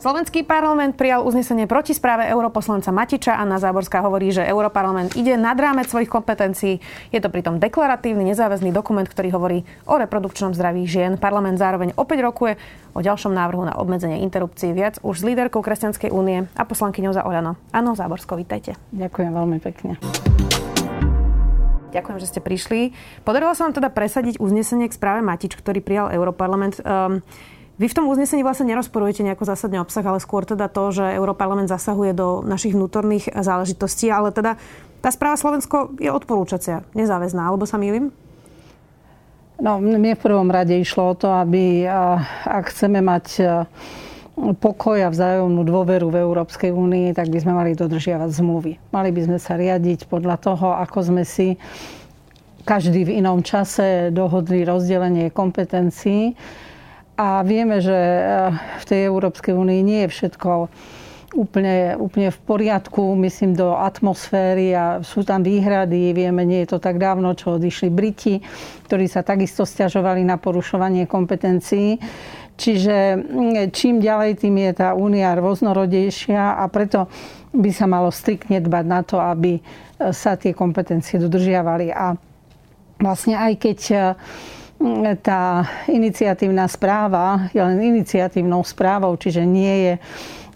Slovenský parlament prijal uznesenie proti správe europoslanca Matiča. Anna Záborská hovorí, že Europarlament ide nad rámec svojich kompetencií. Je to pritom deklaratívny, nezáväzný dokument, ktorý hovorí o reprodukčnom zdraví žien. Parlament zároveň opäť rokuje o ďalšom návrhu na obmedzenie interrupcií viac už s líderkou Kresťanskej únie a poslankyňou za Oľano. Áno, Záborsko, vítajte. Ďakujem veľmi pekne. Ďakujem, že ste prišli. Podarilo sa vám teda presadiť uznesenie k správe Matič, ktorý prijal Europarlament. Um, vy v tom uznesení vlastne nerozporujete nejako zásadne obsah, ale skôr teda to, že Európarlament zasahuje do našich vnútorných záležitostí, ale teda tá správa Slovensko je odporúčacia, nezáväzná, alebo sa mýlim? No, mne v prvom rade išlo o to, aby ak chceme mať pokoj a vzájomnú dôveru v Európskej únii, tak by sme mali dodržiavať zmluvy. Mali by sme sa riadiť podľa toho, ako sme si každý v inom čase dohodli rozdelenie kompetencií a vieme, že eh, v tej Európskej únii nie je všetko úplne, úplne v poriadku, myslím, do atmosféry a sú tam výhrady. Vieme, nie je to tak dávno, čo odišli Briti, ktorí sa takisto stiažovali na porušovanie kompetencií. Čiže mm, čím ďalej, tým je tá únia rôznorodejšia a preto by sa malo striktne dbať na to, aby eh, sa tie kompetencie dodržiavali. A vlastne aj keď eh, tá iniciatívna správa je len iniciatívnou správou, čiže nie je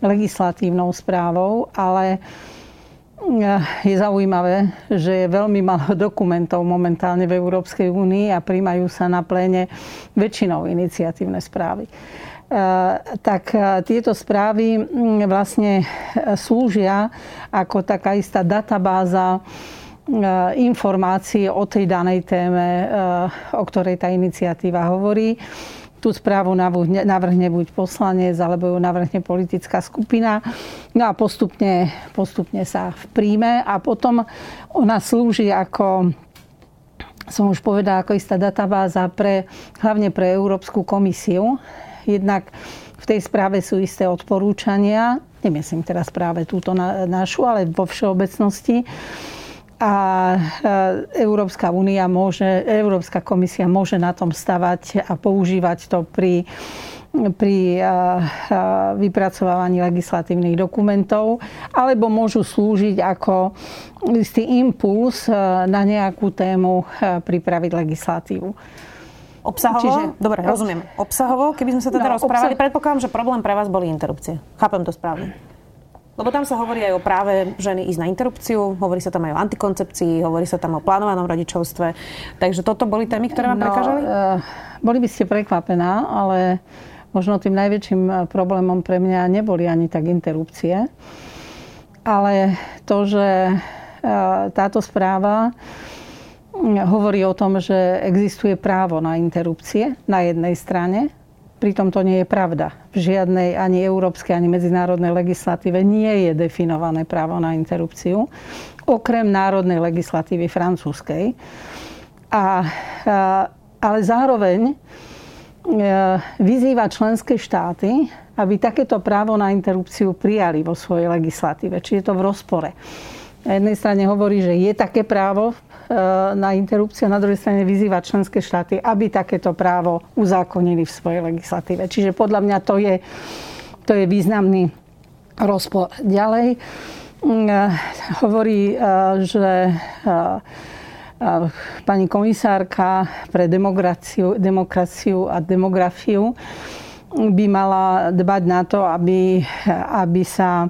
legislatívnou správou, ale eh, je zaujímavé, že je veľmi málo dokumentov momentálne v Európskej únii a príjmajú sa na pléne väčšinou iniciatívne správy. Eh, tak eh, tieto správy mm, vlastne slúžia ako taká istá databáza informácie o tej danej téme, e, o ktorej tá iniciatíva hovorí. Tú správu navrhne buď poslanec, alebo ju navrhne politická skupina. No a postupne, postupne sa príjme a potom ona slúži ako som už povedala, ako istá databáza pre, hlavne pre Európsku komisiu. Jednak v tej správe sú isté odporúčania, nemyslím teraz práve túto našu, ale vo všeobecnosti a Európska únia môže, Európska komisia môže na tom stavať a používať to pri pri vypracovávaní legislatívnych dokumentov, alebo môžu slúžiť ako istý impuls na nejakú tému pripraviť legislatívu. Obsahovo? Čiže, Dobre, rozumiem. Obsahovo, keby sme sa teda no, rozprávali, obsah... predpokladám, že problém pre vás boli interrupcie. Chápem to správne. Lebo tam sa hovorí aj o práve ženy ísť na interrupciu, hovorí sa tam aj o antikoncepcii, hovorí sa tam o plánovanom rodičovstve. Takže toto boli témy, ktoré vám no, prekážali? Uh, boli by ste prekvapená, ale možno tým najväčším eh, problémom pre mňa neboli ani tak interrupcie, ale to, že uh, táto správa hm, hovorí o tom, že existuje právo na interrupcie na jednej strane Pritom to nie je pravda. V žiadnej ani európskej, ani medzinárodnej legislatíve nie je definované právo na interrupciu, okrem národnej legislatívy francúzskej. A, ale zároveň e, vyzýva členské štáty, aby takéto právo na interrupciu prijali vo svojej legislatíve. Či je to v rozpore. Na jednej strane hovorí, že je také právo na interrupciu, na druhej strane vyzýva členské štáty, aby takéto právo uzákonili v svojej legislatíve. Čiže podľa mňa to je, to je významný rozpor. Ďalej mm, e, hovorí, e, že pani komisárka pre demokraciu, demokraciu a demografiu by mala dbať na to, aby, aby sa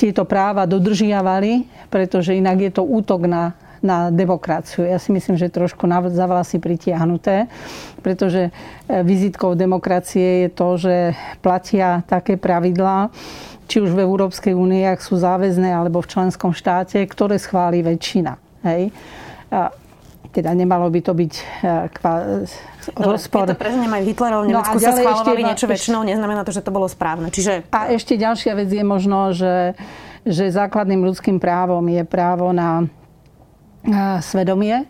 tieto práva dodržiavali, pretože inak je to útok na, na demokraciu. Ja si myslím, že trošku za vlasy pritiahnuté, pretože e, vizitkou demokracie je to, že platia také pravidlá, či už v Európskej únii, ak sú záväzné, alebo v členskom štáte, ktoré schváli väčšina. Hej? Teda nemalo by to byť e, kva, rozpor. Keď to preženiem aj Hitlerov, v Nemecku no sa schválovali niečo väčšinou, neznamená to, že to bolo správne. Čiže... A ešte ďalšia vec je možno, že, že základným ľudským právom je právo na svedomie.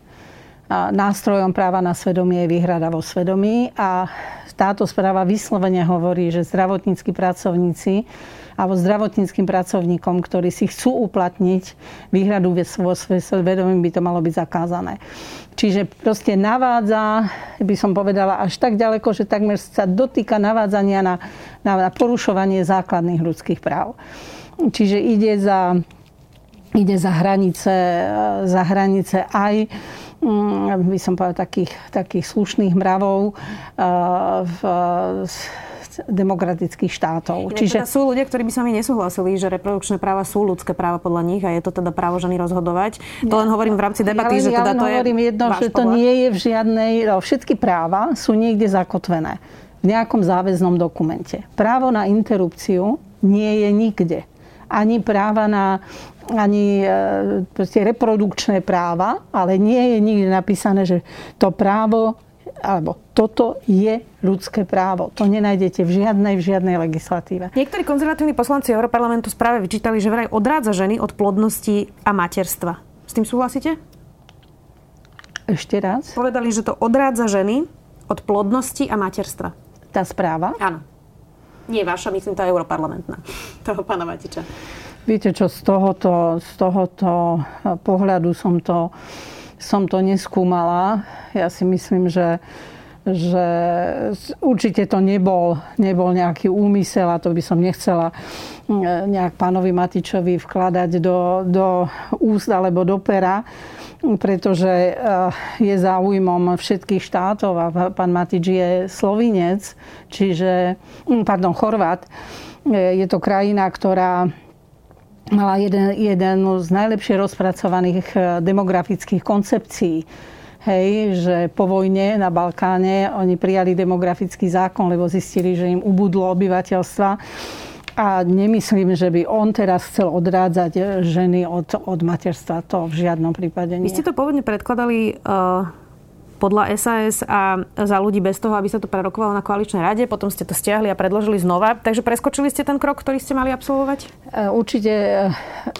Nástrojom práva na svedomie je výhrada vo svedomí a táto správa vyslovene hovorí, že zdravotníckí pracovníci alebo zdravotníckým pracovníkom, ktorí si chcú uplatniť výhradu vo svojom vedomí, by to malo byť zakázané. Čiže proste navádza, by som povedala, až tak ďaleko, že takmer sa dotýka navádzania na, na, porušovanie základných ľudských práv. Čiže ide za, ide za hranice, za hranice aj by som povedala, takých, takých slušných mravov v, demokratických štátov. Inak Čiže teda sú ľudia, ktorí by s vami nesúhlasili, že reprodukčné práva sú ľudské práva podľa nich a je to teda právo ženy rozhodovať. To len hovorím v rámci debaty, ja, že teda to hovorím je jedno, že to pohľad. nie je v žiadnej... No, všetky práva sú niekde zakotvené v nejakom záväznom dokumente. Právo na interrupciu nie je nikde. Ani práva na ani e, reprodukčné práva, ale nie je nikde napísané, že to právo alebo toto je ľudské právo. To nenájdete v žiadnej, v žiadnej legislatíve. Niektorí konzervatívni poslanci Európarlamentu správe vyčítali, že vraj odrádza ženy od plodnosti a materstva. S tým súhlasíte? Ešte raz? Povedali, že to odrádza ženy od plodnosti a materstva. Tá správa? Áno. Nie vaša, myslím tá europarlamentná. Toho pána Matiča. Viete čo, z tohoto, z tohoto pohľadu som to som to neskúmala. Ja si myslím, že že určite to nebol, nebol nejaký úmysel a to by som nechcela mm, nejak pánovi Matičovi vkladať do, do úst alebo do pera, pretože eh, je záujmom všetkých štátov a pán Matič je slovinec, čiže, mm, pardon, Chorvát. Je to krajina, ktorá mala jeden, jeden z najlepšie rozpracovaných eh, demografických koncepcií. Hej, že po vojne na Balkáne oni prijali demografický zákon, lebo zistili, že im ubudlo obyvateľstva. A nemyslím, že by on teraz chcel odrádzať eh, ženy od, od materstva. To v žiadnom prípade nie. Vy ste to pôvodne predkladali uh podľa SAS a za ľudí bez toho, aby sa to prerokovalo na koaličnej rade. Potom ste to stiahli a predložili znova. Takže preskočili ste ten krok, ktorý ste mali absolvovať? E, určite e,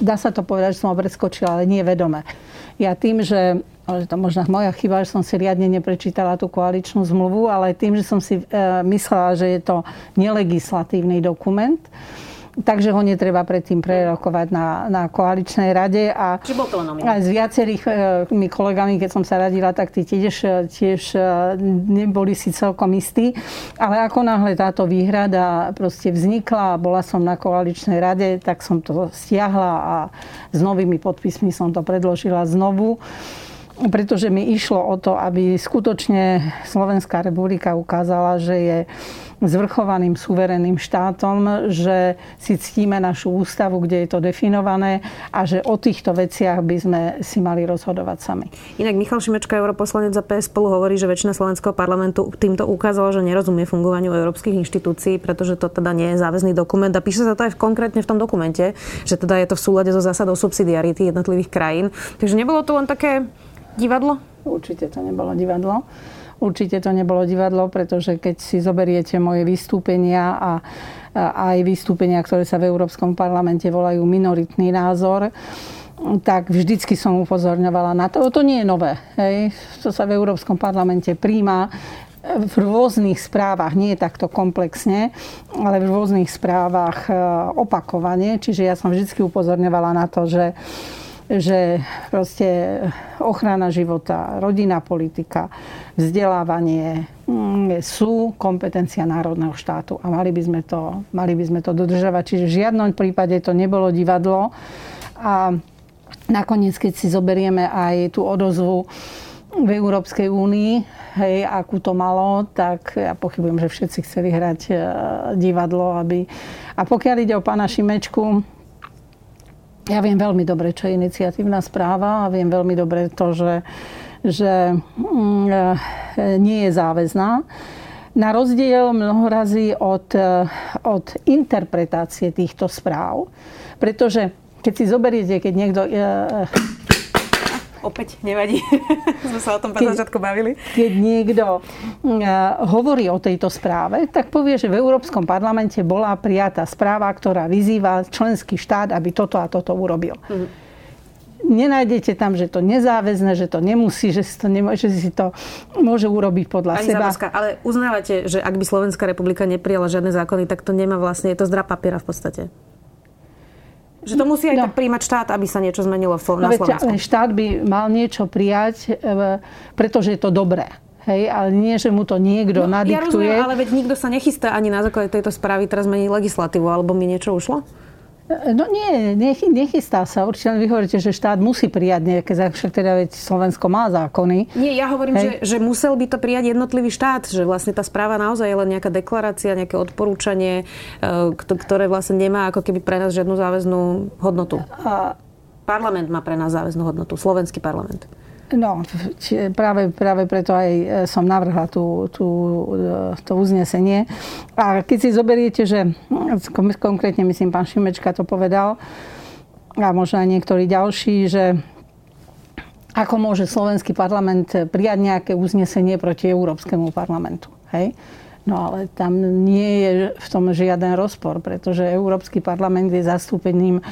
dá sa to povedať, že som ho preskočila, ale nie vedome. Ja tým, že ale to možno moja chyba, že som si riadne neprečítala tú koaličnú zmluvu, ale tým, že som si e, myslela, že je to nelegislatívny dokument, takže ho netreba predtým prerokovať na, na koaličnej rade. A Či bol to aj s viacerých e, kolegami, keď som sa radila, tak tí tiež, tiež e, neboli si celkom istí. Ale ako náhle táto výhrada proste vznikla a bola som na koaličnej rade, tak som to stiahla a s novými podpismi som to predložila znovu pretože mi išlo o to, aby skutočne Slovenská republika ukázala, že je zvrchovaným suverénnym štátom, že si ctíme našu ústavu, kde je to definované a že o týchto veciach by sme si mali rozhodovať sami. Inak Michal Šimečka, europoslanec za PS spolu hovorí, že väčšina slovenského parlamentu týmto ukázala, že nerozumie fungovaniu európskych inštitúcií, pretože to teda nie je záväzný dokument a píše sa to aj konkrétne v tom dokumente, že teda je to v súlade so zásadou subsidiarity jednotlivých krajín. Takže nebolo to len také divadlo? Určite to nebolo divadlo. Určite to nebolo divadlo, pretože keď si zoberiete moje vystúpenia a, aj vystúpenia, ktoré sa v Európskom parlamente volajú minoritný názor, tak vždycky som upozorňovala na to. To nie je nové. Hej. To sa v Európskom parlamente príjma v rôznych správach, nie takto komplexne, ale v rôznych správach e, opakovane. Čiže ja som vždy upozorňovala na to, že že proste ochrana života, rodinná politika, vzdelávanie mm, sú kompetencia národného štátu a mali by sme to, mali by sme to dodržovať. Čiže v žiadnom prípade to nebolo divadlo. A nakoniec, keď si zoberieme aj tú odozvu v Európskej únii, hej, akú to malo, tak ja pochybujem, že všetci chceli hrať e, divadlo. Aby... A pokiaľ ide o pána Šimečku, ja viem veľmi dobre, čo je iniciatívna správa a viem veľmi dobre to, že, že mm, nie je záväzná. Na rozdiel mnohorazí od, od interpretácie týchto správ, pretože keď si zoberiete, keď niekto e, Opäť nevadí. Sme sa o tom keď, začiatku bavili. Keď niekto uh, hovorí o tejto správe, tak povie, že v Európskom parlamente bola prijatá správa, ktorá vyzýva členský štát, aby toto a toto urobil. Mm. nenájdete tam, že to nezáväzne, že to nemusí, že si to, nemôže, že si to môže urobiť podľa Pani seba. Záborská, ale uznávate, že ak by Slovenská republika neprijala žiadne zákony, tak to nemá vlastne, je to zdra papiera v podstate? Že to musí aj no. tak príjmať štát, aby sa niečo zmenilo v, no, na Slovensku. Ale štát by mal niečo prijať, e, pretože je to dobré. Hej, ale nie, že mu to niekto no, nadiktuje. Ja rozumiem, ale veď nikto sa nechystá ani na základe tejto správy teraz meniť legislatívu, alebo mi niečo ušlo? No nie, nechystá sa. Určite vy hovoríte, že štát musí prijať nejaké však teda veď Slovensko má zákony. Nie, ja hovorím, že, že musel by to prijať jednotlivý štát, že vlastne tá správa naozaj je len nejaká deklarácia, nejaké odporúčanie, e, ktoré vlastne nemá ako keby pre nás žiadnu záväznú hodnotu. A... Parlament má pre nás záväznú hodnotu, slovenský parlament. No, práve, práve preto aj e, som navrhla tú, tú, e, to uznesenie. A keď si zoberiete, že konkrétne myslím, pán Šimečka to povedal, a možno aj niektorí ďalší, že ako môže slovenský parlament prijať nejaké uznesenie proti Európskemu parlamentu. Hej? No ale tam nie je v tom žiaden rozpor, pretože Európsky parlament je zastúpením e,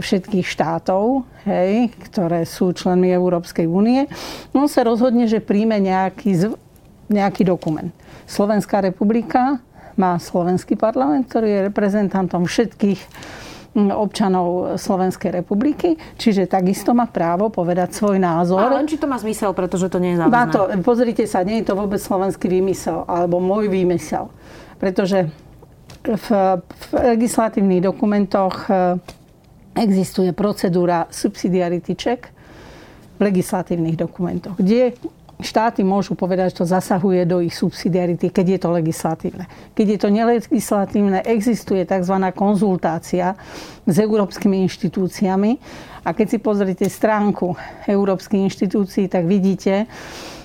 všetkých štátov, hej, ktoré sú členmi Európskej únie. On sa rozhodne, že príjme nejaký, nejaký dokument. Slovenská republika má slovenský parlament, ktorý je reprezentantom všetkých občanov Slovenskej republiky, čiže takisto má právo povedať svoj názor. Ale len či to má zmysel, pretože to nie je záväzné. To, pozrite sa, nie je to vôbec slovenský výmysel, alebo môj výmysel. Pretože v, v legislatívnych dokumentoch e, existuje procedúra subsidiarity check v legislatívnych dokumentoch, kde štáty môžu povedať, že to zasahuje do ich subsidiarity, keď je to legislatívne. Keď je to nelegislatívne, existuje tzv. konzultácia s európskymi inštitúciami. A keď si pozrite stránku európskych inštitúcií, tak vidíte,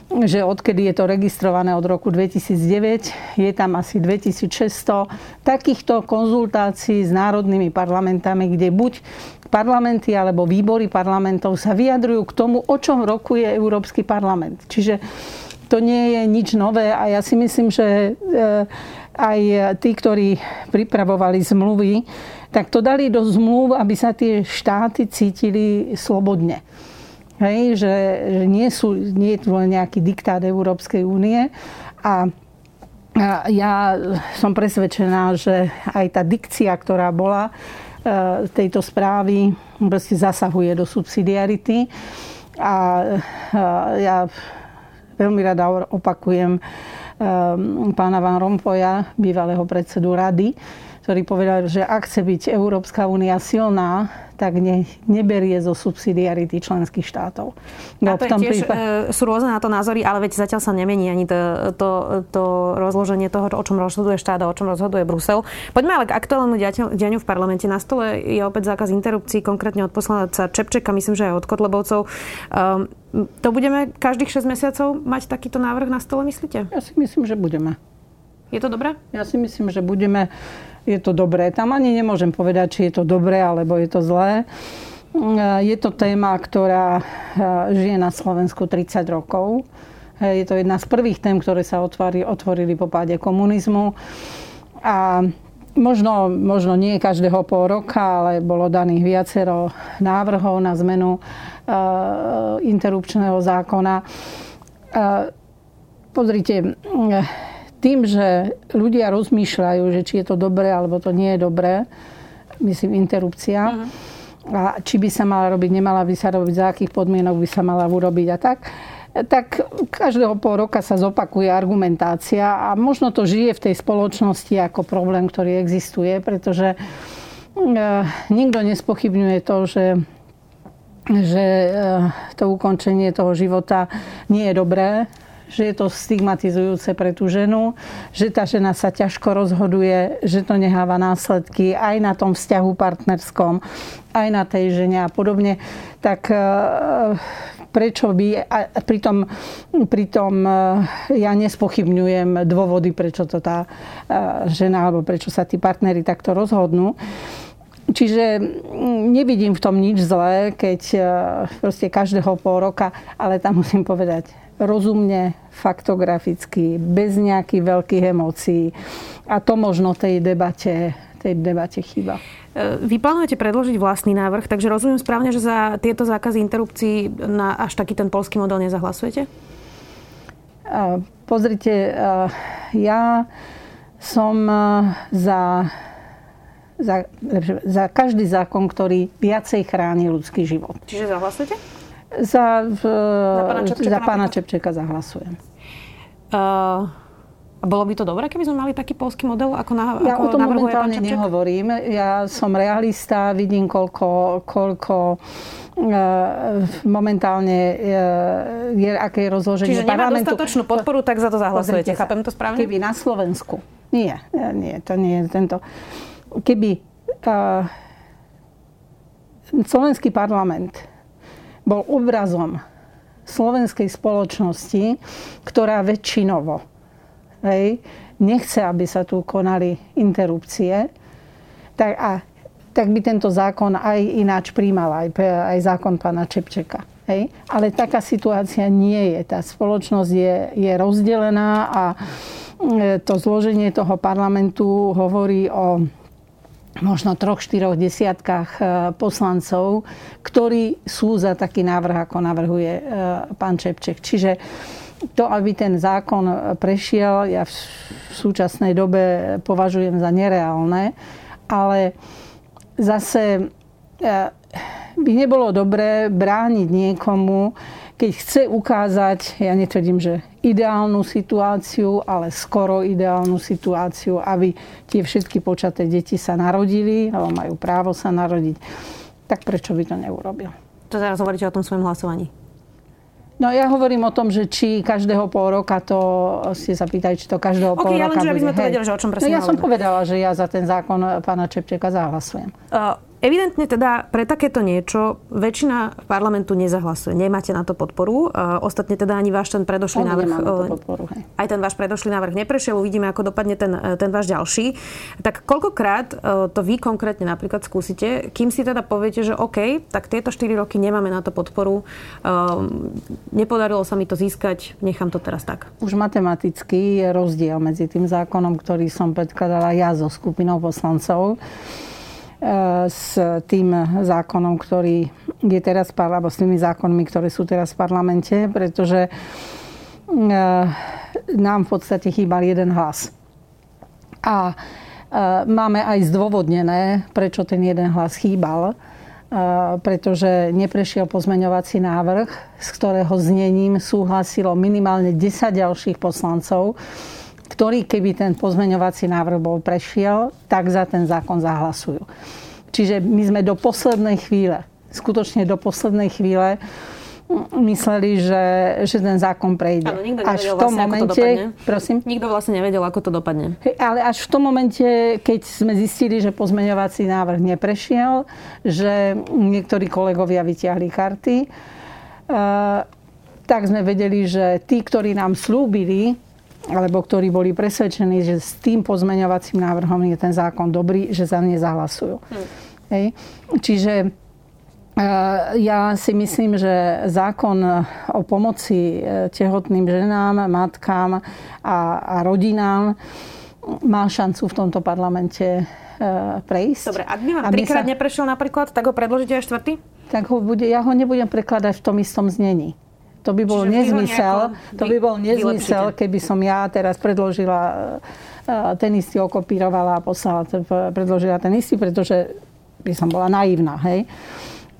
že odkedy je to registrované od roku 2009, je tam asi 2600 takýchto konzultácií s národnými parlamentami, kde buď parlamenty alebo výbory parlamentov sa vyjadrujú k tomu, o čom rokuje Európsky parlament. Čiže to nie je nič nové a ja si myslím, že eh, aj tí, ktorí pripravovali zmluvy, tak to dali do zmluv, aby sa tie štáty cítili slobodne. Hej, že, že nie, sú, nie je tu len nejaký diktát Európskej únie a ja som presvedčená, že aj tá dikcia, ktorá bola e, tejto správy, proste zasahuje do subsidiarity. A ja veľmi rada opakujem e, pána Van Rompoja, bývalého predsedu rady, ktorý povedal, že ak chce byť Európska únia silná, tak ne, neberie zo subsidiarity členských štátov. No, a to v tom tiež, prípade... sú rôzne na to názory, ale veď zatiaľ sa nemení ani to, to, to rozloženie toho, o čom rozhoduje štát a o čom rozhoduje Brusel. Poďme ale k aktuálnemu dianiu v parlamente. Na stole je opäť zákaz interrupcií, konkrétne od poslanca Čepčeka, myslím, že aj od Kotlebovcov. Um, to budeme každých 6 mesiacov mať takýto návrh na stole, myslíte? Ja si myslím, že budeme. Je to dobré? Ja si myslím, že budeme je to dobré. Tam ani nemôžem povedať, či je to dobré, alebo je to zlé. Je to téma, ktorá e, žije na Slovensku 30 rokov. Je to jedna z prvých tém, ktoré sa otvorili, otvorili po páde komunizmu. A možno, možno nie každého pol roka, ale bolo daných viacero návrhov na zmenu uh, interrupčného zákona. Uh, pozrite, tým, že ľudia rozmýšľajú, že či je to dobré alebo to nie je dobré, myslím interrupcia, uh-huh. a či by sa mala robiť, nemala by sa robiť, za akých podmienok by sa mala urobiť a tak, tak každého pol roka sa zopakuje argumentácia a možno to žije v tej spoločnosti ako problém, ktorý existuje, pretože e, nikto nespochybňuje to, že že e, to ukončenie toho života nie je dobré, že je to stigmatizujúce pre tú ženu, že tá žena sa ťažko rozhoduje, že to neháva následky aj na tom vzťahu partnerskom, aj na tej žene a podobne, tak e, prečo by, a pritom, pritom e, ja nespochybňujem dôvody, prečo to tá e, žena alebo prečo sa tí partnery takto rozhodnú. Čiže nevidím v tom nič zlé, keď proste každého pol roka, ale tam musím povedať, rozumne, faktograficky, bez nejakých veľkých emócií. A to možno tej debate tej debate chýba. E, vy plánujete predložiť vlastný návrh, takže rozumiem správne, že za tieto zákazy interrupcií na až taký ten polský model nezahlasujete? Pozrite, ja som za, za, za každý zákon, ktorý viacej chráni ľudský život. Čiže zahlasujete? Za, v, za pána Čepčeka, za pána Čepčeka zahlasujem. Uh, bolo by to dobré, keby sme mali taký polský model, ako, na, ja ako o tom momentálne nehovorím. Ja som realista, vidím, koľko, koľko e, momentálne e, je, aké je rozloženie Čiže parlamentu. nemá dostatočnú podporu, tak za to zahlasujete. Chápem to správne? Keby na Slovensku. Nie, nie, to nie je tento. Keby uh, slovenský parlament bol obrazom slovenskej spoločnosti, ktorá väčšinovo hej, nechce, aby sa tu konali interrupcie, tak, a, tak by tento zákon aj ináč príjmal, aj, aj zákon pána Čepčeka. Hej? Ale taká situácia nie je. Tá spoločnosť je, je rozdelená a e, to zloženie toho parlamentu hovorí o možno troch, štyroch desiatkách e, poslancov, ktorí sú za taký návrh, ako navrhuje e, pán Čepček. Čiže to, aby ten zákon prešiel, ja v súčasnej dobe považujem za nereálne, ale zase e, by nebolo dobré brániť niekomu, keď chce ukázať, ja netvrdím, že ideálnu situáciu, ale skoro ideálnu situáciu, aby tie všetky počaté deti sa narodili, alebo majú právo sa narodiť, tak prečo by to neurobil? To teraz hovoríte o tom svojom hlasovaní. No ja hovorím o tom, že či každého pol roka to, ste sa pýtali, či to každého okay, pol ja roka len, že aby sme to vedeli, že o čom presne no, Ja som povedala, že ja za ten zákon pána Čepčeka zahlasujem. Uh, Evidentne teda pre takéto niečo väčšina parlamentu nezahlasuje. Nemáte na to podporu. Ostatne teda ani váš ten predošlý no, návrh... Podporu, hej. Aj ten váš predošlý návrh neprešiel. Uvidíme, ako dopadne ten, ten váš ďalší. Tak koľkokrát to vy konkrétne napríklad skúsite, kým si teda poviete, že OK, tak tieto 4 roky nemáme na to podporu. Nepodarilo sa mi to získať, nechám to teraz tak. Už matematicky je rozdiel medzi tým zákonom, ktorý som predkladala ja so skupinou poslancov s tým zákonom, ktorý je teraz, alebo s tými zákonmi, ktoré sú teraz v parlamente, pretože e, nám v podstate chýbal jeden hlas. A e, máme aj zdôvodnené, prečo ten jeden hlas chýbal, e, pretože neprešiel pozmeňovací návrh, s ktorého znením súhlasilo minimálne 10 ďalších poslancov, ktorí, keby ten pozmeňovací návrh bol prešiel, tak za ten zákon zahlasujú. Čiže my sme do poslednej chvíle, skutočne do poslednej chvíle mysleli, že, že ten zákon prejde. Áno, nikto až v tom vlastne, momente, prosím? Nikto vlastne nevedel, ako to dopadne. Ale až v tom momente, keď sme zistili, že pozmeňovací návrh neprešiel, že niektorí kolegovia vyťahli karty, uh, tak sme vedeli, že tí, ktorí nám slúbili, alebo ktorí boli presvedčení, že s tým pozmeňovacím návrhom je ten zákon dobrý, že za ne zahlasujú. Hmm. Hej. Čiže e, ja si myslím, že zákon o pomoci e, tehotným ženám, matkám a, a rodinám má šancu v tomto parlamente e, prejsť. Dobre, ak by vám trikrát sa... neprešiel napríklad, tak ho predložíte aj štvrtý? Tak ho bude, ja ho nebudem prekladať v tom istom znení. To by bol Čiže nezmysel, to by bol nezmysel, keby som ja teraz predložila e, ten istý okopírovala a poslala, predložila ten istý, pretože by som bola naivná, hej.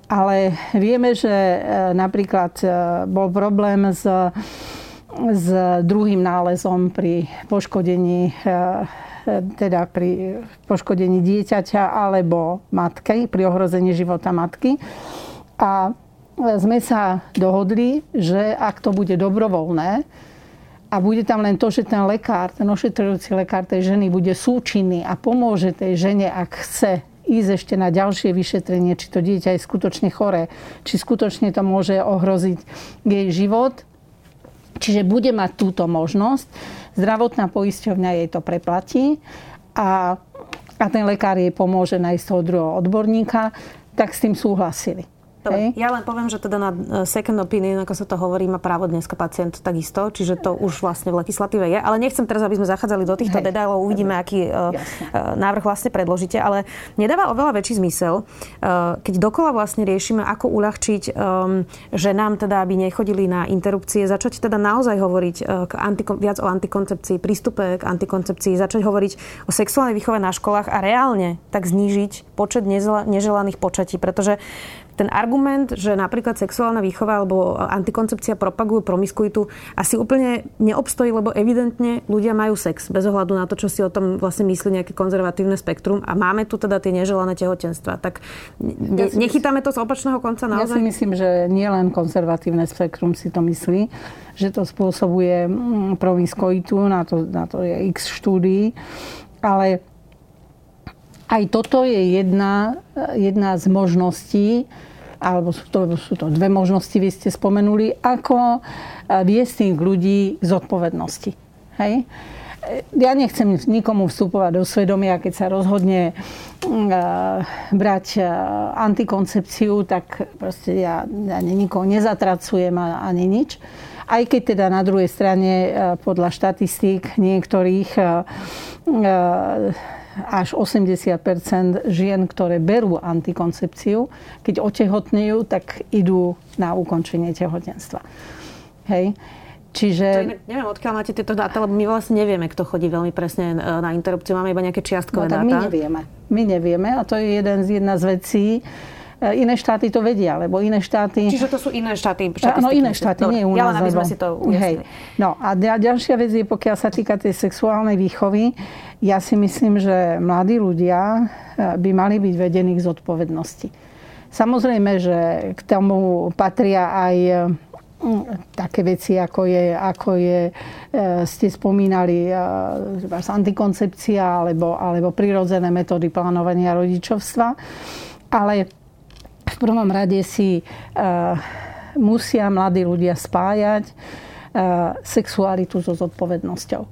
Ale vieme, že e, napríklad e, bol problém s, s druhým nálezom pri poškodení teda pri poškodení dieťaťa alebo matky, pri ohrození života matky. A sme sa dohodli, že ak to bude dobrovoľné a bude tam len to, že ten lekár, ten ošetrujúci lekár tej ženy bude súčinný a pomôže tej žene, ak chce ísť ešte na ďalšie vyšetrenie, či to dieťa je skutočne choré, či skutočne to môže ohroziť jej život. Čiže bude mať túto možnosť. Zdravotná poisťovňa jej to preplatí a, a ten lekár jej pomôže nájsť toho druhého odborníka, tak s tým súhlasili. Dobre, ja len poviem, že teda na e, second opinion, ako sa to hovorí, má právo dneska pacient takisto, čiže to už vlastne v legislatíve je. Ale nechcem teraz, aby sme zachádzali do týchto Hej. detailov, uvidíme, aký uh, návrh vlastne predložíte, ale nedáva oveľa väčší zmysel, keď dokola vlastne riešime, ako uľahčiť ženám, teda, aby nechodili na interrupcie, začať teda naozaj hovoriť k antiko- viac o antikoncepcii, prístupe k antikoncepcii, začať hovoriť o sexuálnej výchove na školách a reálne tak znížiť počet neželaných počatí, pretože ten argument, že napríklad sexuálna výchova alebo antikoncepcia propagujú promiskuitu, asi úplne neobstojí, lebo evidentne ľudia majú sex bez ohľadu na to, čo si o tom vlastne myslí nejaké konzervatívne spektrum a máme tu teda tie neželané tehotenstva. Tak ne, ja nechytáme to z opačného konca naozaj? Ja si myslím, že nielen konzervatívne spektrum si to myslí, že to spôsobuje mm, promiskuitu, na to, na to je x štúdií, ale aj toto je jedna, jedna z možností, alebo sú to, sú to dve možnosti, vy ste spomenuli, ako viesť tých ľudí k zodpovednosti. Hej? Ja nechcem nikomu vstupovať do svedomia, keď sa rozhodne brať antikoncepciu, tak proste ja, ja nikoho nezatracujem ani nič. Aj keď teda na druhej strane podľa štatistík niektorých až 80% žien, ktoré berú antikoncepciu, keď otehotnejú, tak idú na ukončenie tehotenstva. Hej. Čiže... inak, neviem, odkiaľ máte tieto dáta, lebo my vlastne nevieme, kto chodí veľmi presne e, na interrupciu. Máme iba nejaké čiastkové no, dáta. my nevieme. My nevieme a to je jeden z, jedna z vecí, Iné štáty to vedia, lebo iné štáty... Čiže to sú iné štáty? Áno, iné štáty, Dobre, nie u nás. Ja len, aby sme si to Hej. No a ďalšia vec je, pokiaľ sa týka tej sexuálnej výchovy, ja si myslím, že mladí ľudia eh, by mali byť vedení k zodpovednosti. Samozrejme, že k tomu patria aj mm, také veci, ako je, ako je ste spomínali, antikoncepcia alebo, alebo prirodzené metódy plánovania rodičovstva. Ale prvom rade si musia mladí ľudia spájať sexualitu so zodpovednosťou.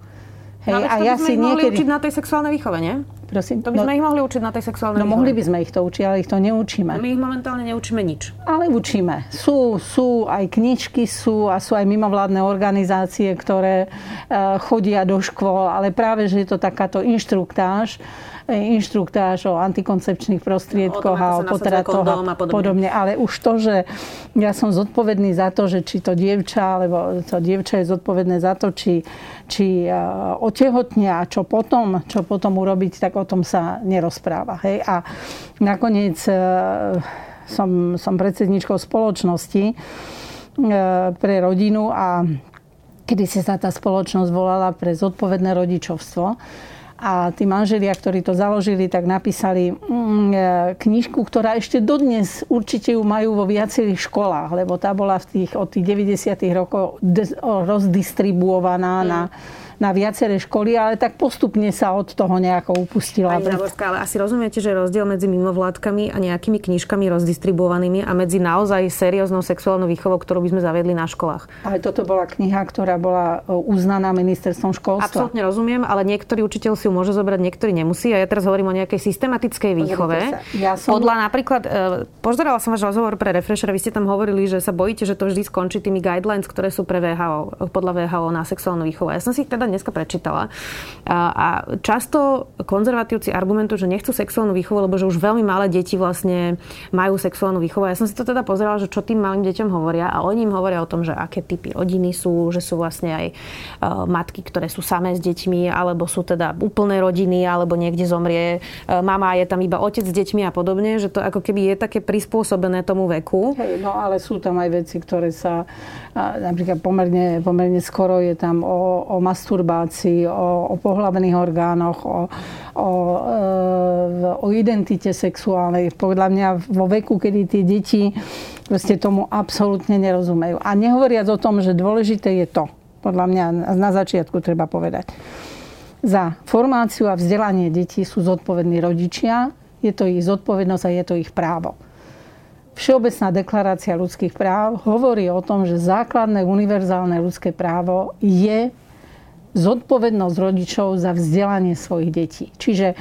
Hej, no, a ja si mohli niekedy... učiť na tej sexuálnej výchove, nie? Prosím? To by sme no, ich mohli učiť na tej sexuálnej No výchove. mohli by sme ich to učiť, ale ich to neučíme. My ich momentálne neučíme nič. Ale učíme. Sú, sú aj knižky, sú a sú aj mimovládne organizácie, ktoré uh, chodia do škôl, ale práve, že je to takáto inštruktáž, inštruktáž o antikoncepčných prostriedkoch no, a o potratoch a podobne. podobne. Ale už to, že ja som zodpovedný za to, že či to dievča, alebo to dievča je zodpovedné za to, či, či otehotne a čo potom, čo potom urobiť, tak o tom sa nerozpráva. Hej? A nakoniec e, som, som predsedničkou spoločnosti e, pre rodinu a kedy sa tá spoločnosť volala pre zodpovedné rodičovstvo a tí manželia, ktorí to založili, tak napísali mm, e, knižku, ktorá ešte dodnes určite ju majú vo viacerých školách, lebo tá bola v tých, od tých 90. rokov rozdistribuovaná mm. na na viaceré školy, ale tak postupne sa od toho nejako upustila. Pani Záborská, ale asi rozumiete, že rozdiel medzi mimovládkami a nejakými knižkami rozdistribuovanými a medzi naozaj serióznou sexuálnou výchovou, ktorú by sme zaviedli na školách. Ale toto bola kniha, ktorá bola e, uznaná ministerstvom školstva. Absolútne rozumiem, ale niektorý učiteľ si ju môže zobrať, niektorý nemusí. A ja teraz hovorím o nejakej systematickej výchove. Ja som... Podľa napríklad, e, pozerala som váš rozhovor pre Refresher, vy ste tam hovorili, že sa bojíte, že to vždy skončí tými guidelines, ktoré sú pre VHO, podľa VHO na sexuálnu výchovu. Ja som si ich teda dneska prečítala. A často konzervatívci argumentujú, že nechcú sexuálnu výchovu, lebo že už veľmi malé deti vlastne majú sexuálnu výchovu. Ja som si to teda pozerala, že čo tým malým deťom hovoria a oni im hovoria o tom, že aké typy rodiny sú, že sú vlastne aj matky, ktoré sú samé s deťmi, alebo sú teda úplné rodiny, alebo niekde zomrie mama, je tam iba otec s deťmi a podobne, že to ako keby je také prispôsobené tomu veku. Hej, no ale sú tam aj veci, ktoré sa napríklad pomerne, pomerne skoro je tam o, o masturbácii, o, o pohľavných orgánoch, o, o, e, o identite sexuálnej. Podľa mňa vo veku, kedy tie deti proste tomu absolútne nerozumejú. A nehovoriac o tom, že dôležité je to, podľa mňa na začiatku treba povedať. Za formáciu a vzdelanie detí sú zodpovední rodičia, je to ich zodpovednosť a je to ich právo. Všeobecná deklarácia ľudských práv hovorí o tom, že základné univerzálne ľudské právo je zodpovednosť rodičov za vzdelanie svojich detí. Čiže e,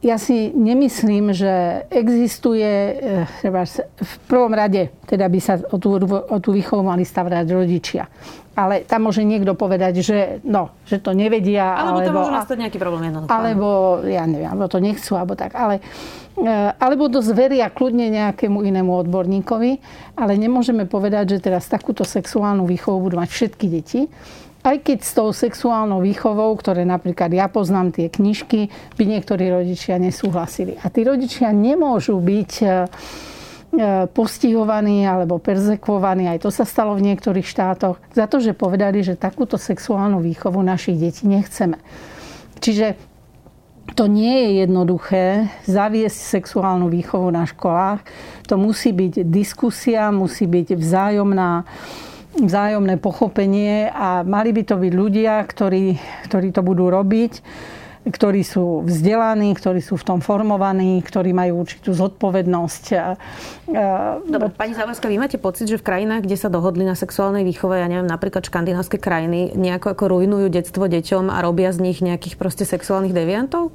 ja si nemyslím, že existuje, e, treba v prvom rade, teda by sa o tú, o tú výchovu mali stavať rodičia. Ale tam môže niekto povedať, že, no, že to nevedia. Alebo, alebo to môže nastať nejaký problém jednoducho. Alebo, ja neviem, alebo to nechcú, alebo tak. Ale, e, alebo to zveria kľudne nejakému inému odborníkovi. Ale nemôžeme povedať, že teraz takúto sexuálnu výchovu budú mať všetky deti aj keď s tou sexuálnou výchovou, ktoré napríklad ja poznám tie knižky, by niektorí rodičia nesúhlasili. A tí rodičia nemôžu byť e, e, postihovaní alebo perzekvovaní, aj to sa stalo v niektorých štátoch, za to, že povedali, že takúto sexuálnu výchovu našich detí nechceme. Čiže to nie je jednoduché zaviesť sexuálnu výchovu na školách. To musí byť diskusia, musí byť vzájomná vzájomné pochopenie a mali by to byť ľudia, ktorí, ktorí to budú robiť, ktorí sú vzdelaní, ktorí sú v tom formovaní, ktorí majú určitú zodpovednosť. Dobre, pani Záborská, vy máte pocit, že v krajinách, kde sa dohodli na sexuálnej výchove, ja neviem, napríklad škandinávské krajiny, nejako ako rujnujú detstvo deťom a robia z nich nejakých proste sexuálnych deviantov?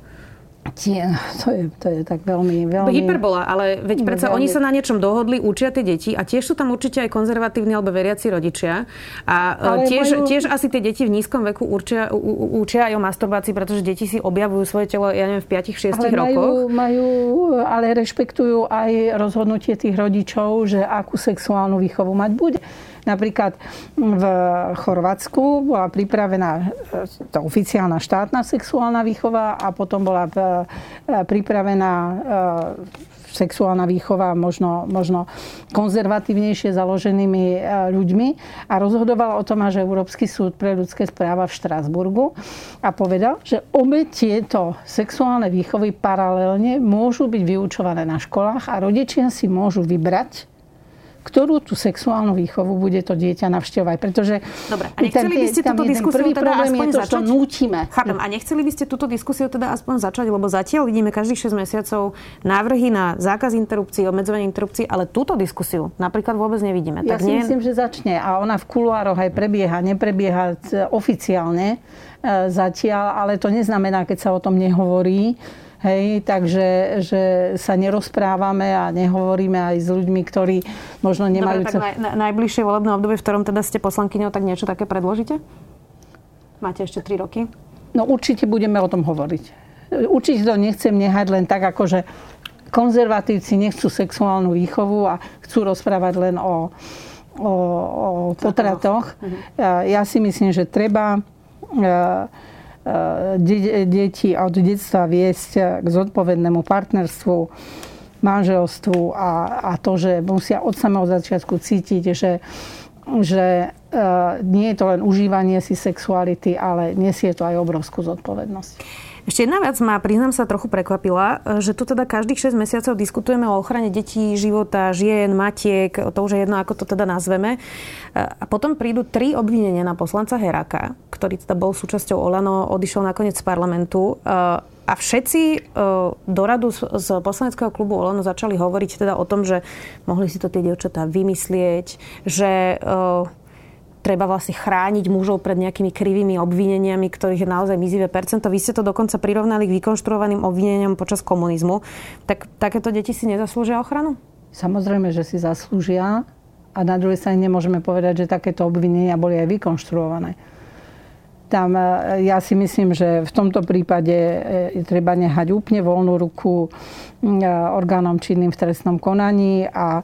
Tie, to, je, to je tak veľmi, veľmi... Hyperbola, ale veď predsa veľmi... oni sa na niečom dohodli, učia tie deti a tiež sú tam určite aj konzervatívni alebo veriaci rodičia. A e, ale tiež, majú... tiež asi tie deti v nízkom veku učia, u, učia aj o masturbácii, pretože deti si objavujú svoje telo, ja neviem, v 5-6 ale rokoch. Majú, majú, ale rešpektujú aj rozhodnutie tých rodičov, že akú sexuálnu výchovu mať bude. Napríklad v Chorvátsku bola pripravená e, to oficiálna štátna sexuálna výchova a potom bola e, pripravená e, sexuálna výchova možno, možno konzervatívnejšie založenými ľuďmi. A rozhodoval o tom až Európsky súd pre ľudské správa v Štrásburgu a povedal, že obe tieto sexuálne výchovy paralelne môžu byť vyučované na školách a rodičia si môžu vybrať, ktorú tú sexuálnu výchovu bude to dieťa navštevovať. Pretože Dobre, a nechceli by ste túto diskusiu teda aspoň je to, začať? nútime. Chápem. A nechceli by ste túto diskusiu teda aspoň začať, lebo zatiaľ vidíme každých 6 mesiacov návrhy na zákaz interrupcií, obmedzovanie interrupcií, ale túto diskusiu napríklad vôbec nevidíme. Ja tak si nie... myslím, že začne. A ona v kuloároch aj prebieha, neprebieha oficiálne e, zatiaľ, ale to neznamená, keď sa o tom nehovorí, Hej, takže že sa nerozprávame a nehovoríme aj s ľuďmi, ktorí možno nemajú... Dobre, tak naj, najbližšie volebné obdobie, v ktorom teda ste poslankyňou, tak niečo také predložíte? Máte ešte 3 roky? No určite budeme o tom hovoriť. Určite to nechcem nehať len tak, ako že konzervatívci nechcú sexuálnu výchovu a chcú rozprávať len o, o, o potratoch. Mhm. Ja si myslím, že treba deti od detstva viesť k zodpovednému partnerstvu, manželstvu a, a to, že musia od samého začiatku cítiť, že, že e, nie je to len užívanie si sexuality, ale nesie to aj obrovskú zodpovednosť. Ešte jedna vec ma, priznám sa, trochu prekvapila, že tu teda každých 6 mesiacov diskutujeme o ochrane detí, života, žien, matiek, to už je jedno, ako to teda nazveme. A potom prídu tri obvinenia na poslanca Heraka, ktorý teda bol súčasťou Olano, odišiel nakoniec z parlamentu. A všetci do radu z poslaneckého klubu Olano začali hovoriť teda o tom, že mohli si to tie dievčatá vymyslieť, že treba vlastne chrániť mužov pred nejakými krivými obvineniami, ktorých je naozaj mizivé percento. Vy ste to dokonca prirovnali k vykonštruovaným obvineniam počas komunizmu. Tak takéto deti si nezaslúžia ochranu? Samozrejme, že si zaslúžia. A na druhej strane nemôžeme povedať, že takéto obvinenia boli aj vykonštruované. Tam e, ja si myslím, že v tomto prípade je treba nehať úplne voľnú ruku e, orgánom činným v trestnom konaní a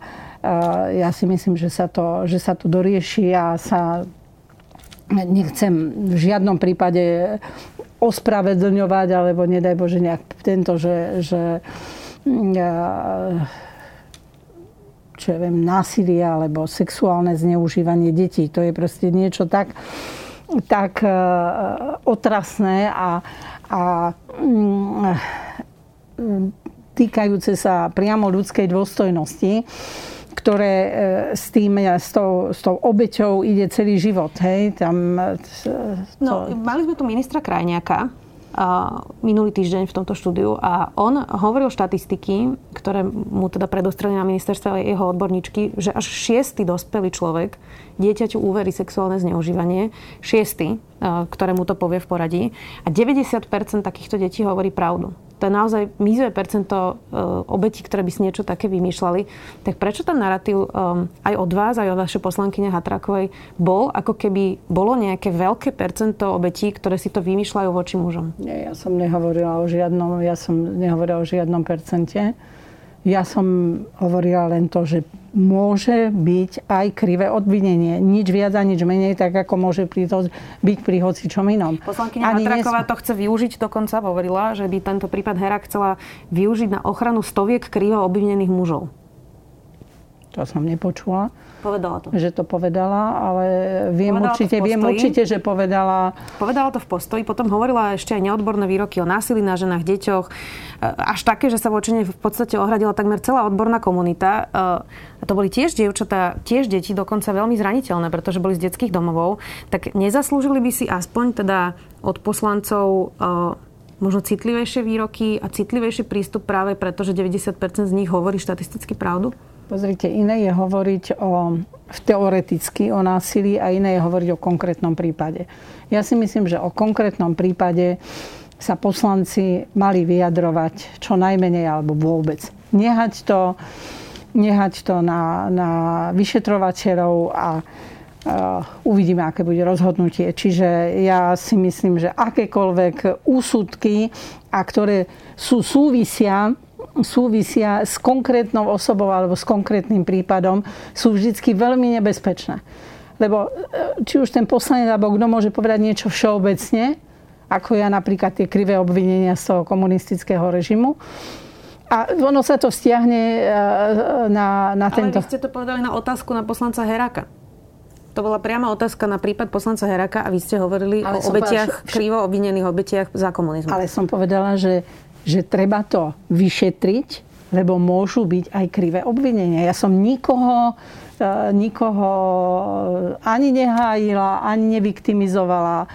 ja si myslím, že sa to, že sa to dorieši a sa nechcem v žiadnom prípade ospravedlňovať, alebo nedaj Bože nejak tento, že, že čo ja viem, násilie alebo sexuálne zneužívanie detí. To je proste niečo tak, tak otrasné a, a mm, týkajúce sa priamo ľudskej dôstojnosti, ktoré e, s, tým, e, s, tou, s tou obeťou ide celý život. Hej? Tam, e, to... no, mali sme tu ministra Krajniaka, minulý týždeň v tomto štúdiu a on hovoril štatistiky, ktoré mu teda predostreli na ministerstve jeho odborníčky, že až šiestý dospelý človek dieťaťu úverí sexuálne zneužívanie, šiestý, ktorému to povie v poradí a 90% takýchto detí hovorí pravdu. To je naozaj mizivé percento obetí, ktoré by si niečo také vymýšľali, tak prečo ten narratív aj od vás, aj od vašej poslankyne Hatrakovej bol, ako keby bolo nejaké veľké percento obetí, ktoré si to vymýšľajú voči mužom? Nie, ja som nehovorila o žiadnom, ja som nehovorila o žiadnom percente. Ja som hovorila len to, že môže byť aj krivé odvinenie. Nič viac a nič menej, tak ako môže pri to, byť pri hocičom inom. Poslankyňa Hatraková to chce využiť dokonca, hovorila, že by tento prípad Hera chcela využiť na ochranu stoviek krivo obvinených mužov. To som nepočula. Povedala to. Že to povedala, ale viem, povedala určite, viem určite, že povedala... Povedala to v postoji, potom hovorila ešte aj neodborné výroky o násilí na ženách, deťoch. E, až také, že sa voči nej v podstate ohradila takmer celá odborná komunita. E, a to boli tiež dievčatá, tiež deti, dokonca veľmi zraniteľné, pretože boli z detských domovov. Tak nezaslúžili by si aspoň teda od poslancov e, možno citlivejšie výroky a citlivejší prístup práve preto, že 90% z nich hovorí štatisticky pravdu? Pozrite, iné je hovoriť o, teoreticky o násilí a iné je hovoriť o konkrétnom prípade. Ja si myslím, že o konkrétnom prípade sa poslanci mali vyjadrovať čo najmenej alebo vôbec. Nehať to, nehať to na, na vyšetrovateľov a Uh, uvidíme, aké bude rozhodnutie. Čiže ja si myslím, že akékoľvek úsudky, a ktoré sú súvisia súvisia s konkrétnou osobou alebo s konkrétnym prípadom, sú vždy veľmi nebezpečné. Lebo e, či už ten poslanec alebo kto môže povedať niečo všeobecne, ako ja napríklad tie krivé obvinenia z toho komunistického režimu, a ono sa to stiahne e, na, na tento... Ale vy ste to povedali na otázku na poslanca Heraka. To bola priama otázka na prípad poslanca Heraka a vy ste hovorili ale o obetiach, povedala, krivo obvinených obetiach za komunizmu. Ale som povedala, že že treba to vyšetriť, lebo môžu byť aj krivé obvinenia. Ja som nikoho, e, nikoho ani nehájila, ani neviktimizovala,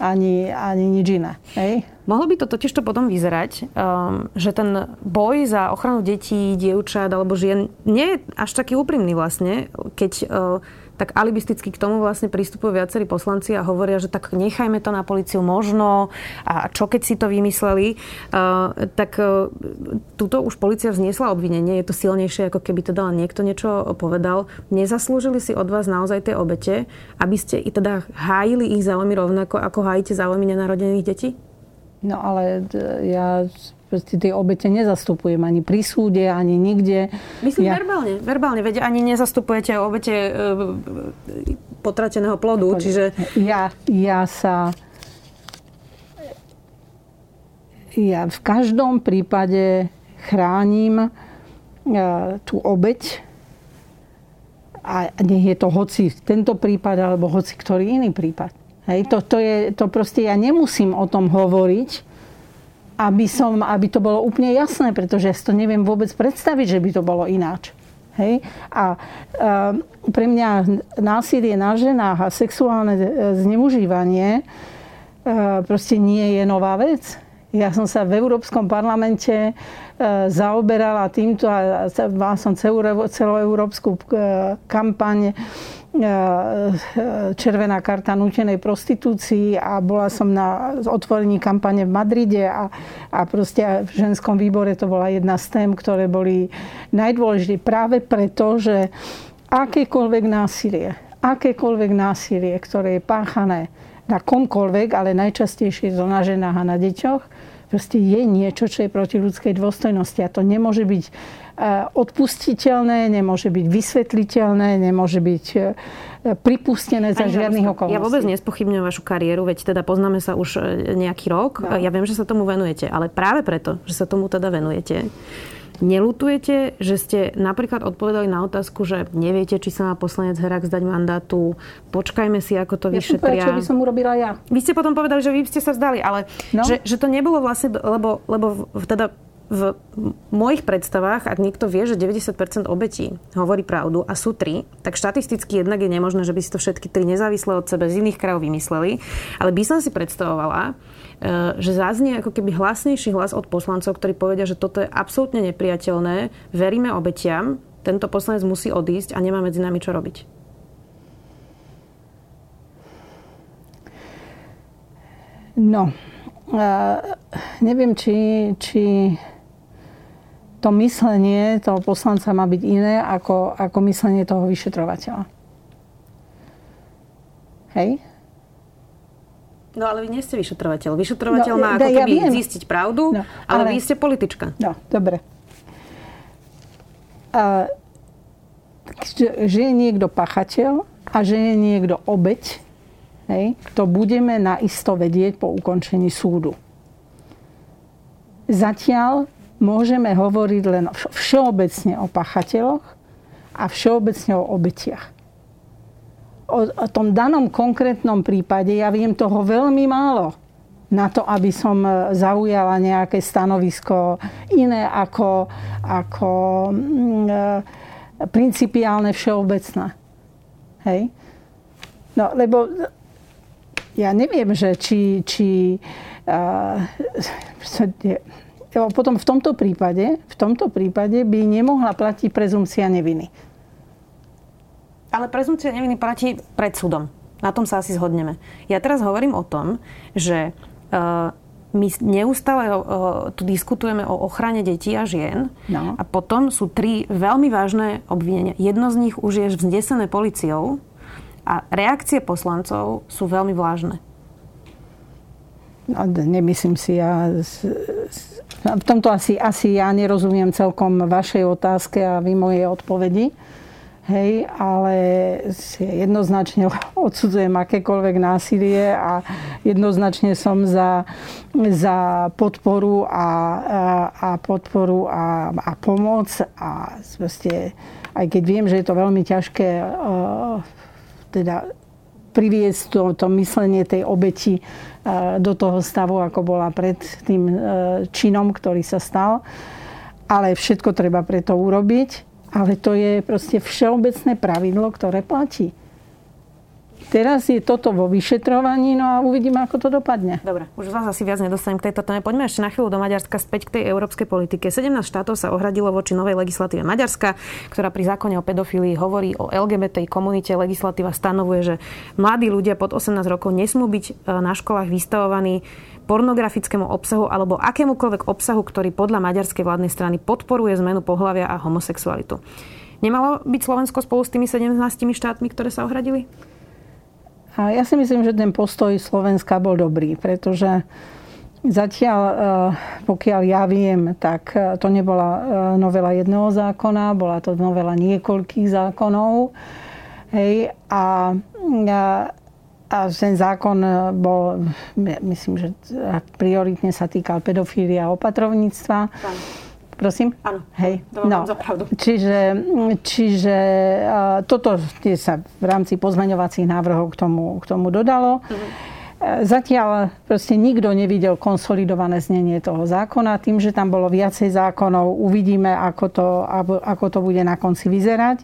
ani, ani nič iné. Hej? Mohlo by to totiž to potom vyzerať, um, že ten boj za ochranu detí, dievčat alebo žien nie je až taký úprimný vlastne, keď tak alibisticky k tomu vlastne pristupujú viacerí poslanci a hovoria, že tak nechajme to na policiu možno a čo keď si to vymysleli, uh, tak uh, tuto už policia vzniesla obvinenie, je to silnejšie, ako keby teda niekto niečo povedal. Nezaslúžili si od vás naozaj tie obete, aby ste i teda hájili ich záujmy rovnako, ako hájite záujmy nenarodených detí? No ale ja proste tie obete nezastupujem ani pri súde, ani nikde. Myslím ja... verbálne. Verbálne, veď ani nezastupujete obete e, potrateného plodu, Poď. čiže... Ja, ja sa... Ja v každom prípade chránim e, tú obeť a nech je to hoci tento prípad alebo hoci ktorý iný prípad. Hej, to, to, je, to proste ja nemusím o tom hovoriť, aby, som, aby to bolo úplne jasné, pretože ja si to neviem vôbec predstaviť, že by to bolo ináč. Hej? A e, pre mňa násilie na ženách a sexuálne e, zneužívanie e, proste nie je nová vec. Ja som sa v Európskom parlamente e, zaoberala týmto a mala som celoeurópsku e, kampaň červená karta nutenej prostitúcii a bola som na otvorení kampane v Madride a, a proste v ženskom výbore to bola jedna z tém, ktoré boli najdôležitejšie práve preto, že akékoľvek násilie, akékoľvek násilie, ktoré je páchané na komkoľvek, ale najčastejšie to na ženách a na deťoch, proste je niečo, čo je proti ľudskej dôstojnosti. A to nemôže byť odpustiteľné, nemôže byť vysvetliteľné, nemôže byť e, pripustené za žiadnych okolností. Ja vôbec nespochybňujem vašu kariéru, veď teda poznáme sa už e, nejaký rok. No. Ja viem, že sa tomu venujete, ale práve preto, že sa tomu teda venujete, Nelutujete, že ste napríklad odpovedali na otázku, že neviete, či sa má poslanec Herak zdať mandátu, počkajme si, ako to ja vyšetria. čo by som urobila ja. Vy ste potom povedali, že vy ste sa vzdali, ale no. že, že to nebolo vlastne, lebo, lebo teda v mojich predstavách, ak niekto vie, že 90% obetí hovorí pravdu a sú tri, tak štatisticky jednak je nemožné, že by si to všetky tri nezávisle od sebe z iných krajov vymysleli. Ale by som si predstavovala, e, že zaznie ako keby hlasnejší hlas od poslancov, ktorí povedia, že toto je absolútne nepriateľné, veríme obetiam, tento poslanec musí odísť a nemá medzi nami čo robiť. No, neviem, či, či to myslenie toho poslanca má byť iné ako, ako myslenie toho vyšetrovateľa. Hej? No ale vy nie ste vyšetrovateľ. Vyšetrovateľ no, má ako ja keby viem. zistiť pravdu, no, ale, ale vy ste politička. No, dobre. A, že je niekto pachateľ a že je niekto obeď, hej, to budeme naisto vedieť po ukončení súdu. Zatiaľ môžeme hovoriť len všeobecne o pachateľoch a všeobecne o obetiach. O, tom danom konkrétnom prípade ja viem toho veľmi málo na to, aby som e, zaujala nejaké stanovisko iné ako, ako mm, e, principiálne všeobecné. Hej? No, lebo ja neviem, že či, či uh, potom v tomto prípade, v tomto prípade by nemohla platiť prezumcia neviny. Ale prezumcia neviny platí pred súdom. Na tom sa asi zhodneme. Ja teraz hovorím o tom, že uh, my neustále uh, tu diskutujeme o ochrane detí a žien no. a potom sú tri veľmi vážne obvinenia. Jedno z nich už je vznesené policiou a reakcie poslancov sú veľmi vážne. No, nemyslím si, ja v tomto asi, asi ja nerozumiem celkom vašej otázke a vy mojej odpovedi. Hej, ale jednoznačne odsudzujem akékoľvek násilie a jednoznačne som za, za podporu a, a, a podporu a, a pomoc a proste, aj keď viem, že je to veľmi ťažké uh, teda priviesť to, to myslenie tej obeti do toho stavu, ako bola pred tým e, činom, ktorý sa stal. Ale všetko treba preto urobiť. Ale to je proste všeobecné pravidlo, ktoré platí. Teraz je toto vo vyšetrovaní, no a uvidíme, ako to dopadne. Dobre, už vás asi viac nedostanem k tejto téme. Poďme ešte na chvíľu do Maďarska späť k tej európskej politike. 17 štátov sa ohradilo voči novej legislatíve Maďarska, ktorá pri zákone o pedofílii hovorí o LGBT komunite. Legislatíva stanovuje, že mladí ľudia pod 18 rokov nesmú byť e, na školách vystavovaní pornografickému obsahu alebo akémukoľvek obsahu, ktorý podľa maďarskej vládnej strany podporuje zmenu pohľavia a homosexualitu. Nemalo byť Slovensko spolu s tými 17 štátmi, ktoré sa ohradili? A ja si myslím, že ten postoj Slovenska bol dobrý, pretože Zatiaľ, e, pokiaľ ja viem, tak e, to nebola e, novela jedného zákona, bola to novela niekoľkých zákonov. Hej, a, a ten zákon bol, myslím, že prioritne sa týkal pedofília a opatrovníctva. Prosím? Áno, Hej. no. Čiže, čiže toto sa v rámci pozmeňovacích návrhov k tomu, k tomu dodalo. Uh-huh. Zatiaľ proste nikto nevidel konsolidované znenie toho zákona. Tým, že tam bolo viacej zákonov, uvidíme, ako to, ako to bude na konci vyzerať.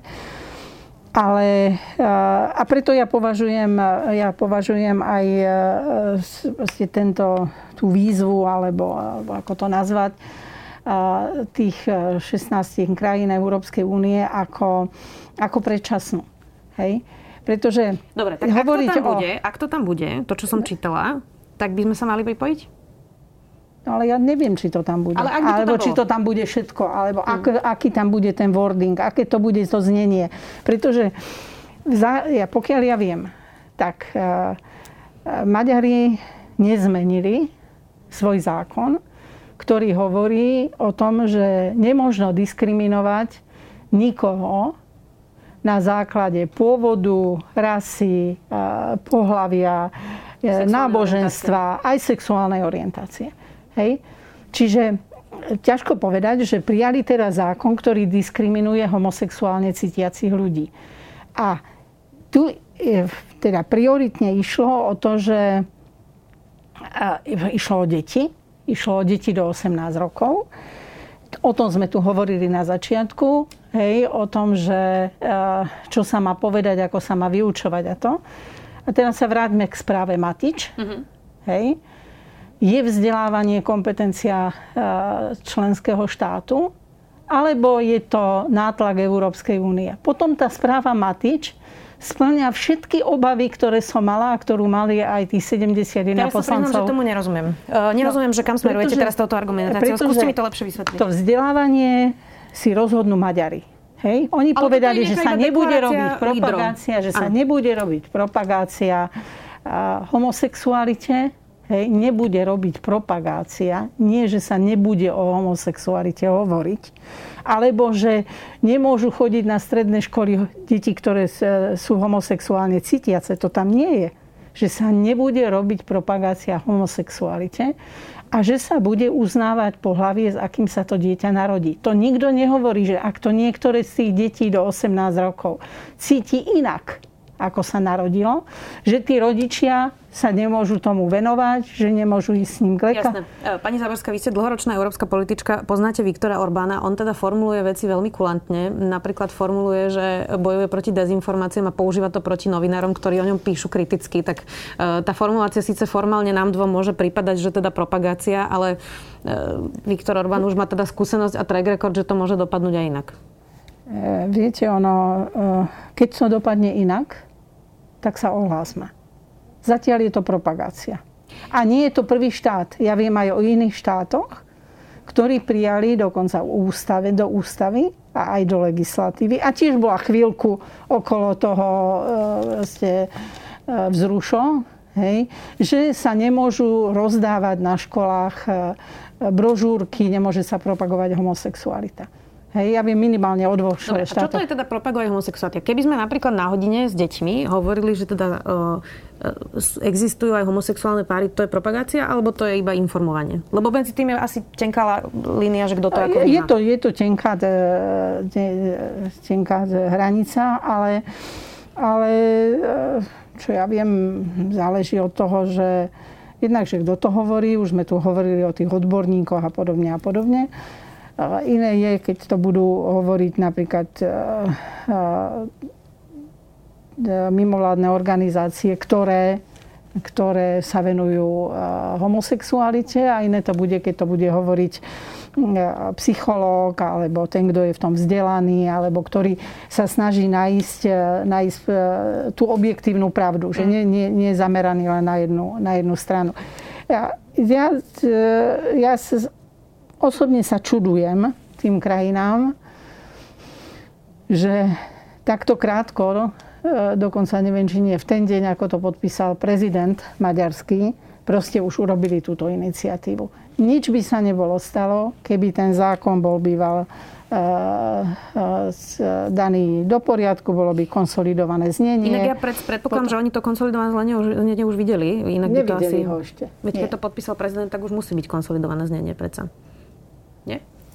Ale, a preto ja považujem, ja považujem aj tento, tú výzvu, alebo, alebo ako to nazvať, tých 16 krajín Európskej únie ako, ako predčasnú. Hej? Pretože Dobre, tak ak to, tam o... bude, ak to tam bude, to, čo som čítala, tak by sme sa mali pripojiť? No, ale ja neviem, či to tam bude. Ale ak alebo to či to tam bude všetko. Alebo mm. ak, aký tam bude ten wording, aké to bude to znenie. Pretože za, ja, pokiaľ ja viem, tak uh, Maďari nezmenili svoj zákon ktorý hovorí o tom, že nemôžno diskriminovať nikoho na základe pôvodu, rasy, pohlavia, e, náboženstva, orientácie. aj sexuálnej orientácie. Hej? Čiže ťažko povedať, že prijali teraz zákon, ktorý diskriminuje homosexuálne cítiacich ľudí. A tu teda prioritne išlo o to, že išlo o deti, Išlo o deti do 18 rokov. O tom sme tu hovorili na začiatku, hej, o tom, že eh, čo sa má povedať, ako sa má vyučovať a to. A teraz sa vráťme k správe Matič. Mm-hmm. Hej. Je vzdelávanie kompetencia eh, členského štátu, alebo je to nátlak Európskej únie. Potom tá správa Matič splňa všetky obavy, ktoré som mala a ktorú mali aj tí 71 ja poslancov. Ja že tomu nerozumiem. Uh, nerozumiem, no, že kam smerujete pretože, teraz touto argumentáciou. Skúste mi to lepšie vysvetliť. To vzdelávanie si rozhodnú Maďari. Hej? Oni Ale povedali, že sa nebude robiť propagácia, lídrov. že sa ano. nebude robiť propagácia homosexualite, hej, nebude robiť propagácia, nie, že sa nebude o homosexualite hovoriť, alebo že nemôžu chodiť na stredné školy deti, ktoré sú homosexuálne cítiace. To tam nie je. Že sa nebude robiť propagácia homosexualite a že sa bude uznávať pohlavie, s akým sa to dieťa narodí. To nikto nehovorí, že ak to niektoré z tých detí do 18 rokov cíti inak, ako sa narodilo, že tí rodičia sa nemôžu tomu venovať, že nemôžu ísť s ním k lekárovi. E, pani Záborská, vy ste dlhoročná európska politička, poznáte Viktora Orbána, on teda formuluje veci veľmi kulantne. Napríklad formuluje, že bojuje proti dezinformáciám a používa to proti novinárom, ktorí o ňom píšu kriticky. Tak e, tá formulácia síce formálne nám dvom môže prípadať, že teda propagácia, ale e, Viktor Orbán už má teda skúsenosť a track record, že to môže dopadnúť aj inak. Viete, ono, keď to dopadne inak, tak sa ohlásme. Zatiaľ je to propagácia. A nie je to prvý štát. Ja viem aj o iných štátoch, ktorí prijali dokonca ústave, do ústavy a aj do legislatívy. A tiež bola chvíľku okolo toho e, vzrušo, hej, že sa nemôžu rozdávať na školách e, brožúrky, nemôže sa propagovať homosexualita. Hej, viem minimálne o dvoch Dobre. A čo to je teda propagovať homosexualita? Keby sme napríklad na hodine s deťmi hovorili, že teda uh, existujú aj homosexuálne páry, to je propagácia, alebo to je iba informovanie? Lebo medzi tým je asi tenká línia, že kto to ako je to, je to tenká, tenká hranica, ale, ale čo ja viem, záleží od toho, že jednak, že kto to hovorí, už sme tu hovorili o tých odborníkoch a podobne a podobne. Iné je, keď to budú hovoriť napríklad e, e, e, mimovládne organizácie, ktoré, ktoré sa venujú homosexualite a iné to bude, keď to bude hovoriť psychológ alebo ten, kto je v tom vzdelaný alebo ktorý sa snaží nájsť, nájsť tú objektívnu pravdu, že nie, nie, nie je zameraný len na jednu, na jednu stranu. Ja, ja, ja Osobne sa čudujem tým krajinám, že takto krátko, e, dokonca neviem, či nie v ten deň, ako to podpísal prezident maďarský, proste už urobili túto iniciatívu. Nič by sa nebolo stalo, keby ten zákon bol býval e, e, daný do poriadku, bolo by konsolidované znenie. Inak ja pred, predpokladám, Potom... že oni to konsolidované znenie už, znenie už videli. Inak by to asi... ho ešte. Veď keď to podpísal prezident, tak už musí byť konsolidované znenie predsa.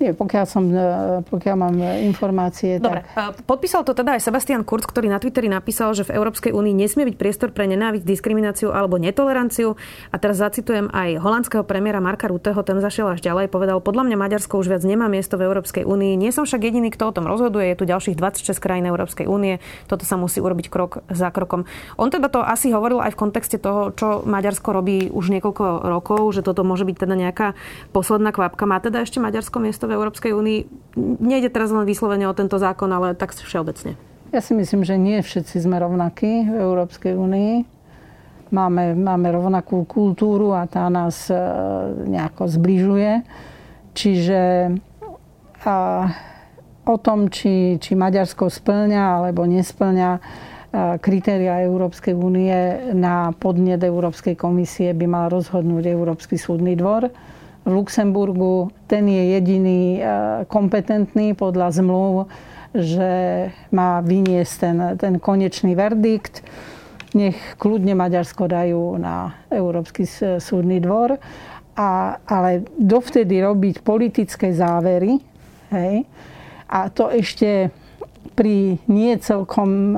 Nie? Pokiaľ, som, e, pokiaľ mám e, informácie. Dobre, tak... E, podpísal to teda aj Sebastian Kurz, ktorý na Twitteri napísal, že v Európskej únii nesmie byť priestor pre nenávisť, diskrimináciu alebo netoleranciu. A teraz zacitujem aj holandského premiéra Marka Ruteho, ten zašiel až ďalej, povedal, podľa mňa Maďarsko už viac nemá miesto v Európskej únii. Nie som však jediný, kto o tom rozhoduje, je tu ďalších 26 krajín Európskej únie. Toto sa musí urobiť krok za krokom. On teda to asi hovoril aj v kontexte toho, čo Maďarsko robí už niekoľko rokov, že toto môže byť teda nejaká posledná kvapka. Má teda ešte Maďarsko miesto v Európskej únii? Nejde teraz len vyslovene o tento zákon, ale tak všeobecne. Ja si myslím, že nie všetci sme rovnakí v Európskej únii. Máme, máme rovnakú kultúru a tá nás e, nejako zbližuje. Čiže a, o tom, či, či Maďarsko splňa alebo nesplňa e, kritéria Európskej únie na podnet Európskej komisie by mal rozhodnúť Európsky súdny dvor v Luxemburgu. Ten je jediný e, kompetentný podľa zmluv, že má vyniesť ten, ten konečný verdikt. Nech kľudne Maďarsko dajú na Európsky súdny dvor. A, ale dovtedy robiť politické závery, hej, a to ešte pri nie celkom e,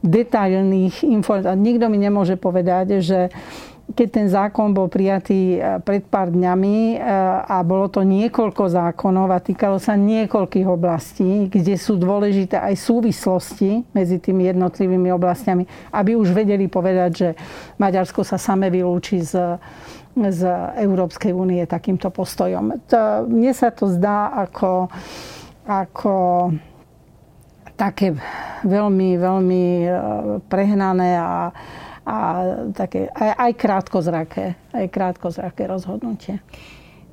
detailných informáciách. Nikto mi nemôže povedať, že keď ten zákon bol prijatý e, pred pár dňami e, a bolo to niekoľko zákonov a týkalo sa niekoľkých oblastí, kde sú dôležité aj súvislosti medzi tými jednotlivými oblastiami, aby už vedeli povedať, že Maďarsko sa same vylúči z, z Európskej únie takýmto postojom. To, mne sa to zdá ako, ako také veľmi, veľmi prehnané a, a také aj, aj krátkozraké, aj krátkozraké rozhodnutie.